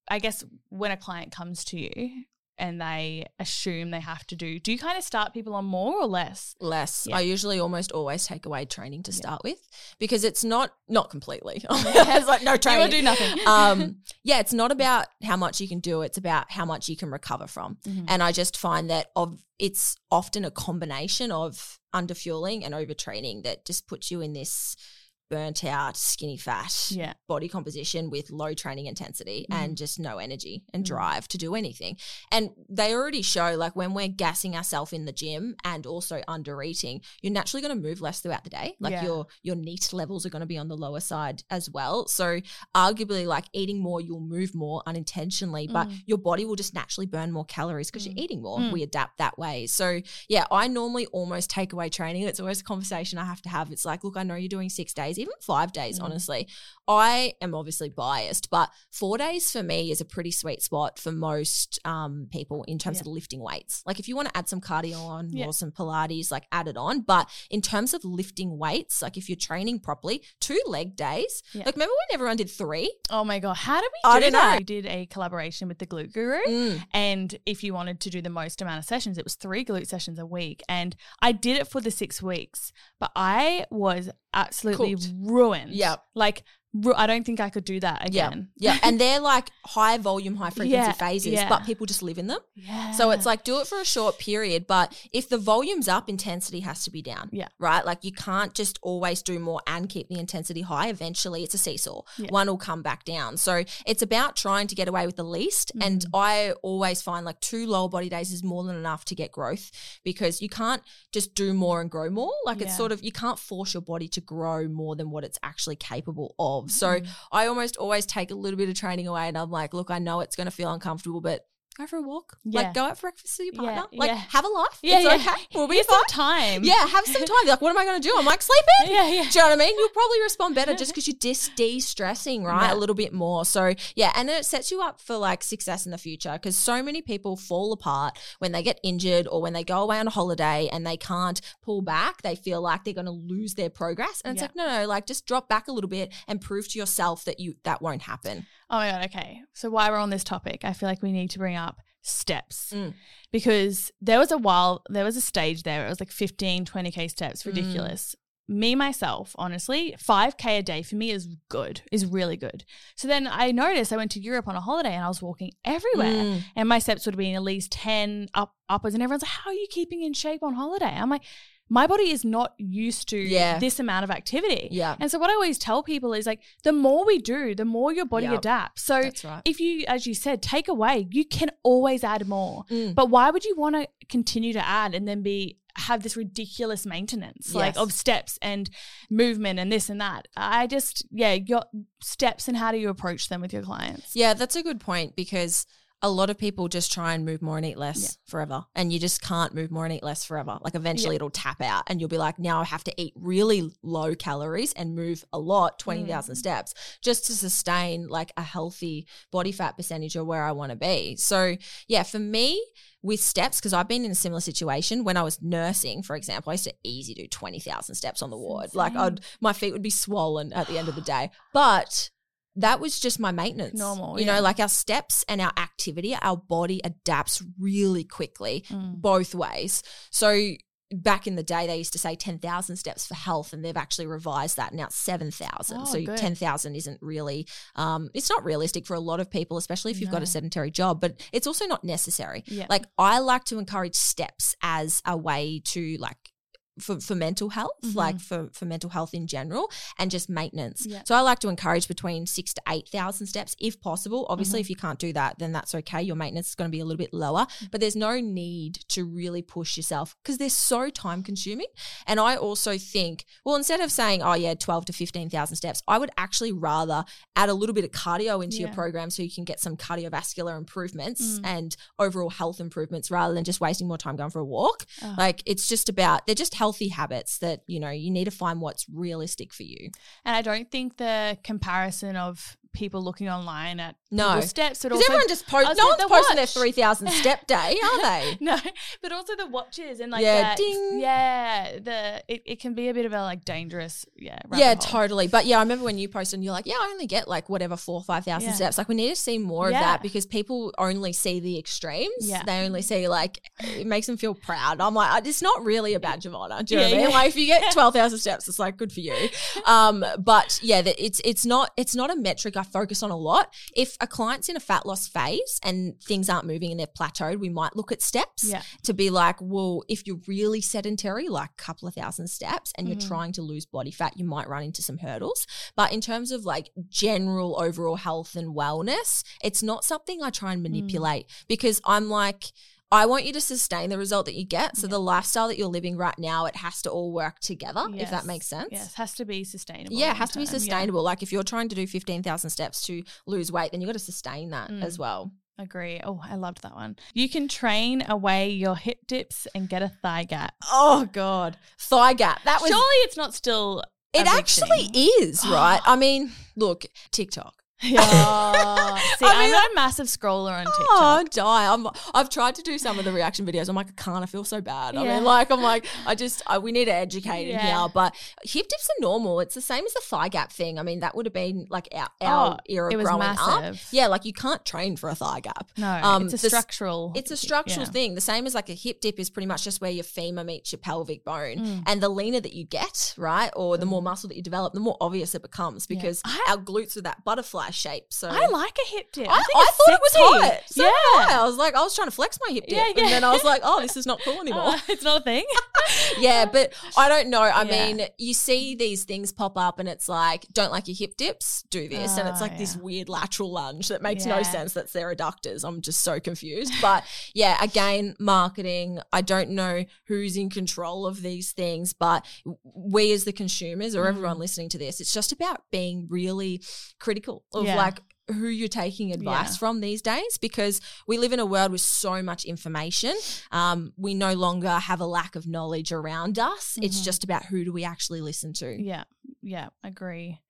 I guess when a client comes to you and they assume they have to do, do you kind of start people on more or less? less. Yeah. I usually almost always take away training to start with because it's not not completely. it's like no training. will do nothing. um, yeah, it's not about how much you can do. It's about how much you can recover from. Mhm. And I just find that of it's often a combination of underfueling and overtraining that just puts you in this burnt out, skinny fat yeah. body composition with low training intensity Mhm. and just no energy and Mm. drive to do anything. And they already show like when we're gassing ourselves in the gym and also under eating, you're naturally going to move less throughout the day. Like Yeah. your your NEAT levels are going to be on the lower side as well. So arguably like eating more, you'll move more unintentionally, but Mm. your body will just naturally burn more calories because Mm. you're eating more. Mm. We adapt that way. So yeah, I normally almost take away training. It's always a conversation I have to have. It's like, look, I know you're doing six days, even five days, Mm. honestly. I am obviously biased, but four days for me is a pretty sweet spot for most um, people in terms Yeah. of lifting weights. Like if you want to add some cardio on Yeah. or some Pilates, like add it on. But in terms of lifting weights, like if you're training properly, two leg days. Yeah. Like remember when everyone did three? Oh my god, how did we do I don't that? know. We did a collaboration with the Glute Guru. Mm. And if you wanted to do the most amount of sessions, it was three glute sessions a week. And I did it for the six weeks, but I was absolutely Cooked. ruined. Yep. Like, I don't think I could do that again. Yeah. And they're like high volume, high frequency Yeah, phases, yeah. but people just live in them. Yeah. So it's like do it for a short period, but if the volume's up, intensity has to be down. Yeah. Right? Like you can't just always do more and keep the intensity high. Eventually it's a seesaw. Yeah. One will come back down. So it's about trying to get away with the least. And Mhm. I always find like two lower body days is more than enough to get growth because you can't just do more and grow more. Like it's sort of you can't force your body to grow more than what it's actually capable of. So Mm. I almost always take a little bit of training away and I'm like, look, I know it's going to feel uncomfortable, but go for a walk. Yeah. Like go out for breakfast with your Yeah, partner. Like yeah. have a life. Yeah, it's yeah. okay. We'll be Here's fine. time. Yeah, have some time. Like, what am I going to do? I'm like, sleeping. Yeah, yeah. Do you know what I mean? You'll probably respond better just because you're dis- de-stressing, right? Yeah. A little bit more. So yeah, and it sets you up for like success in the future because so many people fall apart when they get injured or when they go away on a holiday and they can't pull back. They feel like they're going to lose their progress, and it's Yeah. like no, no, like just drop back a little bit and prove to yourself that you that won't happen. Oh my god, okay. So while we're on this topic, I feel like we need to bring up steps. Mm. Because there was a while there was a stage there. It was like 15, 20k steps, Mm. ridiculous. Me myself, honestly, 5k a day for me is good, is really good. So then I noticed I went to Europe on a holiday and I was walking everywhere. Mm. And my steps would have been at least 10 up upwards. And everyone's like, How are you keeping in shape on holiday? I'm like, my body is not used to Yeah. this amount of activity. Yeah, And so what I always tell people is like the more we do, the more your body Yep. adapts. So right. if you, as you said, take away, you can always add more. Mm. But why would you want to continue to add and then be have this ridiculous maintenance like of steps and movement and this and that? I just yeah, your steps and how do you approach them with your clients? Yeah, that's a good point because a lot of people just try and move more and eat less Yeah. forever. And you just can't move more and eat less forever. Like eventually it'll tap out and you'll be like, now I have to eat really low calories and move a lot, 20,000 Mm. steps, just to sustain like a healthy body fat percentage or where I want to be. So, yeah, for me, with steps, because I've been in a similar situation when I was nursing, for example, I used to easy do 20,000 steps on the ward. Like. I'd, my feet would be swollen at the end of the day. But that was just my maintenance. Normal, You yeah. know, like our steps and our activity, our body adapts really quickly Mm. both ways. So back in the day, they used to say 10,000 steps for health, and they've actually revised that. Now 7,000. Oh, so good. 10,000 isn't really, um, it's not realistic for a lot of people, especially if you've got a sedentary job, but it's also not necessary. Yeah. Like I like to encourage steps as a way to like for, for mental health, Mhm. like for, for mental health in general, and just maintenance. Yeah. So I like to encourage between six to 8,000 steps if possible. Obviously, Mhm. if you can't do that, then that's okay. Your maintenance is going to be a little bit lower, but there's no need to really push yourself because they're so time consuming. And I also think, well, instead of saying, oh, yeah, 12 to 15,000 steps, I would actually rather add a little bit of cardio into your program so you can get some cardiovascular improvements Mm. and overall health improvements rather than just wasting more time going for a walk. Oh. Like it's just about, they're just healthy habits that, you know, you need to find what's realistic for you. And I don't think the comparison of people looking online at No. steps Because everyone just I posts, no one's posting their 3,000 step day, are they? no, but also the watches and like Yeah, that, ding. yeah, the it, it can be a bit of a like dangerous, yeah, Yeah, hole. totally. But yeah, I remember when you posted and you're like, yeah, I only get like whatever four or 5,000 Yeah. steps. Like we need to see more of that because people only see the extremes. Yeah. They only see like, it makes them feel proud. I'm like, it's not really a badge of honor. Do you know Yeah, what I mean? Like if you get 12,000 steps, it's like good for you. Um, but yeah, that it's, it's not, it's not a metric I focus on a lot. If a client's in a fat loss phase and things aren't moving and they've plateaued, we might look at steps. Yeah. to be like, well, if you're really sedentary, like a couple of thousand steps, and you're Mhm. trying to lose body fat, you might run into some hurdles. But in terms of like general overall health and wellness, it's not something I try and Mm. manipulate because I'm like, I want you to sustain the result that you get. So Yeah. the lifestyle that you're living right now, it has to all work together, if that makes sense. Yes, it has to be sustainable. Yeah, it has to be term, yeah. sustainable. Like if you're trying to do 15,000 steps to lose weight, then you've got to sustain that Mm. as well. Agree. Oh, I loved that one. You can train away your hip dips and get a thigh gap. Oh God, thigh gap. That was Surely it's not still. It actually thing. is, right? I mean, look, TikTok. Yeah. See, I mean, not a massive scroller on TikTok. Oh, die! I'm. I've tried to do some of the reaction videos. I'm like, I can't. I feel so bad. I mean, like, I'm like, I just. I, we need to educate in Yeah. here. But hip dips are normal. It's the same as the thigh gap thing. I mean, that would have been like our, our Oh, era it was growing up. massive. Yeah, like you can't train for a thigh gap. No, Um, it's a the structural. It's a structural yeah. thing. The same as like a hip dip is pretty much just where your femur meets your pelvic bone. Mm. And the leaner that you get, right, or the more muscle that you develop, the more obvious it becomes because I- our glutes are that butterfly shape. So I like a hip dip. I, I, think thought it was hot. So yeah. I. I was like, I was trying to flex my hip dip, Yeah, yeah. and then I was like, oh, this is not cool anymore. Oh, it's not a thing. yeah, but I don't know. I Yeah. mean, you see these things pop up, and it's like, don't like your hip dips, do this, and it's Oh, like this weird lateral lunge that makes no sense. That's their adductors. I'm just so confused. But yeah, again, marketing. I don't know who's in control of these things, but we as the consumers or Mm. everyone listening to this, it's just about being really critical of Yeah. like who you're taking advice Yeah. from these days because we live in a world with so much information. Um, we no longer have a lack of knowledge around us. It's Mhm. just about who do we actually listen to. yeah, yeah, agree.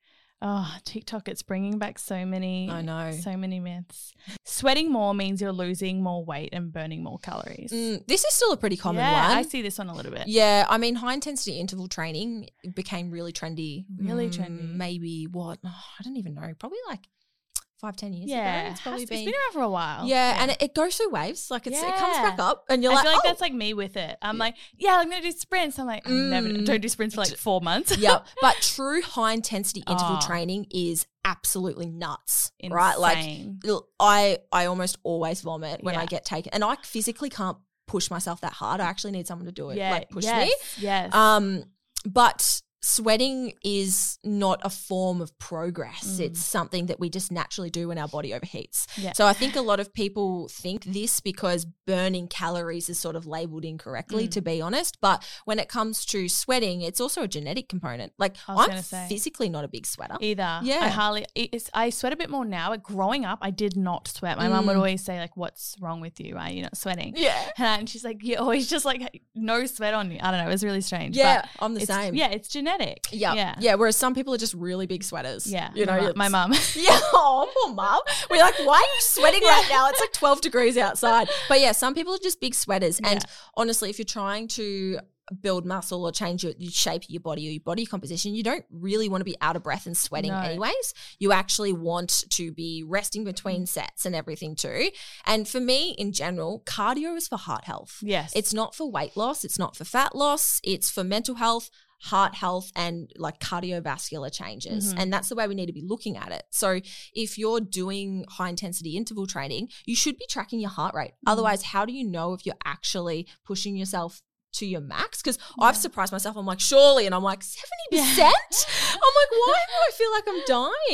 Oh, TikTok, it's bringing back so many. I know. So many myths. Sweating more means you're losing more weight and burning more calories. Mm, this is still a pretty common yeah, one. I see this one a little bit. Yeah, I mean, high intensity interval training became really trendy. Really mm, trendy. Maybe what? oh, I don't even know. Probably like five, ten years Yeah, ago. It's probably been. it's been around for a while. yeah, and it, it goes through waves. Like it's, it comes back up, and you're I like, feel like oh. that's like me with it. I'm like, yeah, I'm gonna do sprints. I'm like, I never Mm. don't do sprints for like four months. yeah, but true high intensity interval Oh. training is absolutely nuts, right? Like I, I almost always vomit when I get taken, and I physically can't push myself that hard. I actually need someone to do it, yeah, like push yes, me. Yes. Um, but sweating is not a form of progress. Mm. It's something that we just naturally do when our body overheats. Yeah. So I think a lot of people think this because burning calories is sort of labeled incorrectly, Mm. to be honest. But when it comes to sweating, it's also a genetic component. Like I I'm physically not a big sweater. Either. Yeah. I hardly. It's, I sweat a bit more now. But growing up, I did not sweat. My mum would Mm. always say like, "What's wrong with you? Why are you not sweating?" Yeah. And she's like, "You're always just like no sweat on you." I don't know. It was really strange. Yeah, but I'm the same. Yeah, it's genetic. Yeah. Yeah. Yeah. Whereas some people are just really big sweaters. Yeah. You know, my, mu- it's- my mum. Yeah, oh, poor mum. We're like, why are you sweating right now? It's like 12 degrees outside. But yeah, some people are just big sweaters. And Yeah. honestly, if you're trying to build muscle or change your, your shape of your body or your body composition, you don't really want to be out of breath and sweating No. anyways. You actually want to be resting between sets and everything too. And for me in general, cardio is for heart health. yes. It's not for weight loss, it's not for fat loss, it's for mental health, heart health, and like cardiovascular changes. Mhm. And that's the way we need to be looking at it. So if you're doing high intensity interval training, you should be tracking your heart rate. Mhm. Otherwise, how do you know if you're actually pushing yourself? To your max because I've surprised myself. I'm like, surely, and I'm like, 70%? I'm like, why do I feel like I'm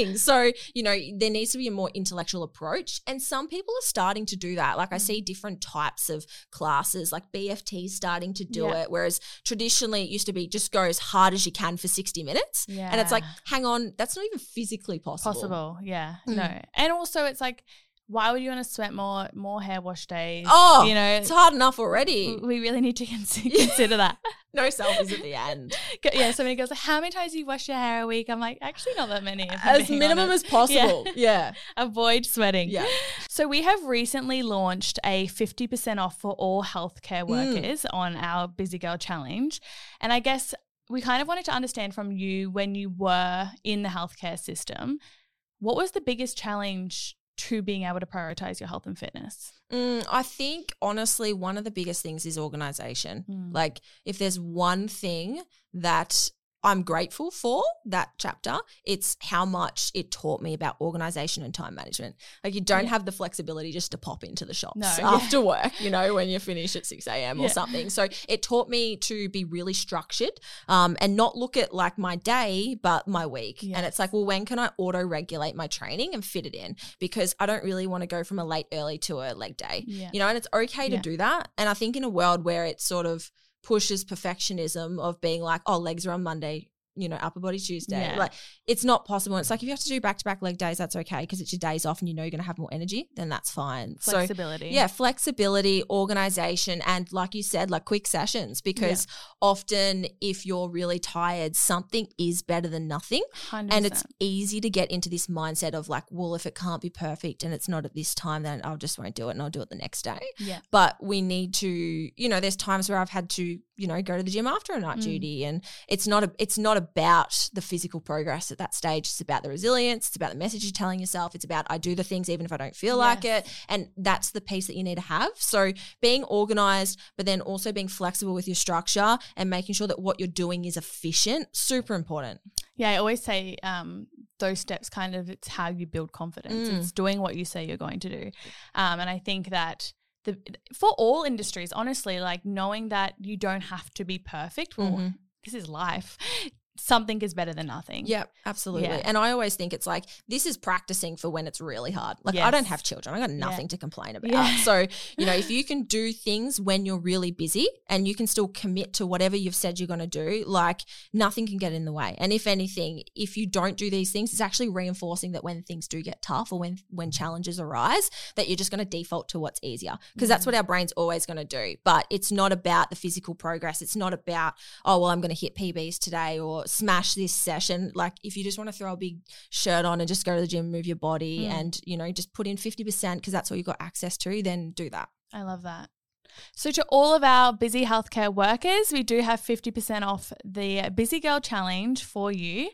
dying? So, you know, there needs to be a more intellectual approach. And some people are starting to do that. Like I see different types of classes, like BFT starting to do Yeah. it, whereas traditionally it used to be just go as hard as you can for 60 minutes. And it's like, hang on, that's not even physically possible. possible. Yeah. Mm. No. And also it's like, why would you want to sweat more more hair wash days? Oh, you know, it's hard enough already. we really need to consider that. No selfies at the end. yeah, so many girls like, how many times do you wash your hair a week? I'm like, actually not that many. As minimum honest. as possible. Yeah. Avoid sweating. Yeah. So we have recently launched a 50% off for all healthcare Mm. workers on our Busy Girl Challenge. And I guess we kind of wanted to understand from you when you were in the healthcare system, what was the biggest challenge to being able to prioritize your health and fitness? Mm, I think honestly, one of the biggest things is organization. Mm. Like, if there's one thing that I'm grateful for that chapter, it's how much it taught me about organization and time management. Like, you don't Yeah. have the flexibility just to pop into the shops No, yeah. after work, you know, when you finish at 6 a.m. or Yeah. something. So, it taught me to be really structured um, and not look at like my day, but my week. And it's like, well, when can I auto regulate my training and fit it in? Because I don't really want to go from a late early to a leg day Yeah. you know, and it's okay to Yeah. do that. And I think in a world where it's sort of pushes perfectionism of being like, oh, legs are on Monday, you know, upper body Tuesday, Yeah. like it's not possible. It's like if you have to do back to back leg days, that's okay because it's your days off and you know you're going to have more energy, then that's fine. So Flexibility. yeah, flexibility, organization, and like you said, like quick sessions because often if you're really tired, something is better than nothing. 100%. And it's easy to get into this mindset of like, well, if it can't be perfect and it's not at this time, then I'll just won't do it and I'll do it the next day. yeah. But we need to, you know, there's times where I've had to, you know, go to the gym after a night Mm. duty. And it's not a it's not about the physical progress at that stage. It's about the resilience. It's about the message you're telling yourself. It's about I do the things even if I don't feel like it. And that's the piece that you need to have. So being organized, but then also being flexible with your structure and making sure that what you're doing is efficient, super important. Yeah, I always say um, those steps kind of it's how you build confidence. Mm. It's doing what you say you're going to do, um, and I think that the for all industries, honestly, like knowing that you don't have to be perfect. Well, Mhm. this is life. Something is better than nothing. Yep, absolutely. Yeah. And I always think it's like this is practicing for when it's really hard. Like I don't have children. I got nothing to complain about. Yeah. So, you know, if you can do things when you're really busy and you can still commit to whatever you've said you're going to do, like nothing can get in the way. And if anything, if you don't do these things, it's actually reinforcing that when things do get tough or when when mm. challenges arise, that you're just going to default to what's easier because that's mm. what our brain's always going to do. But it's not about the physical progress. It's not about oh well, I'm going to hit PBs today or smash this session. Like if you just want to throw a big shirt on and just go to the gym, move your body, Mm. and you know just put in fifty percent because that's all you've got access to, then do that. I love that. So, to all of our busy healthcare workers, we do have 50% off the Busy Girl Challenge for you.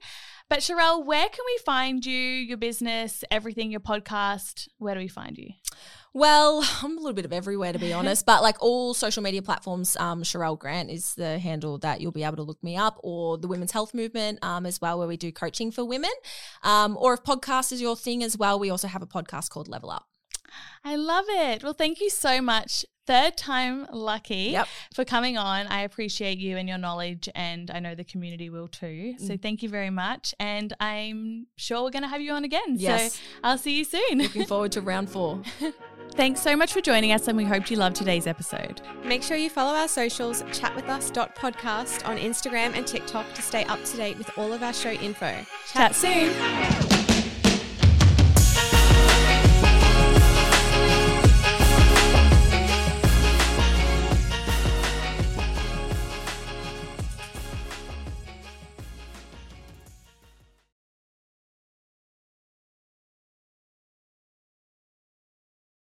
But, Sharelle, where can we find you, your business, everything, your podcast? Where do we find you? Well, I'm a little bit of everywhere to be honest, but like all social media platforms, um, Sharelle Grant is the handle that you'll be able to look me up, or the Women's Health Movement um, as well, where we do coaching for women. Um, or if podcast is your thing as well, we also have a podcast called Level Up. I love it. Well, thank you so much. Third time lucky Yep. for coming on. I appreciate you and your knowledge, and I know the community will too. So, Mm. thank you very much. And I'm sure we're going to have you on again. Yes. So, I'll see you soon. Looking forward to round four. Thanks so much for joining us, and we hope you loved today's episode. Make sure you follow our socials, chatwithus.podcast on Instagram and TikTok to stay up to date with all of our show info. Chat soon.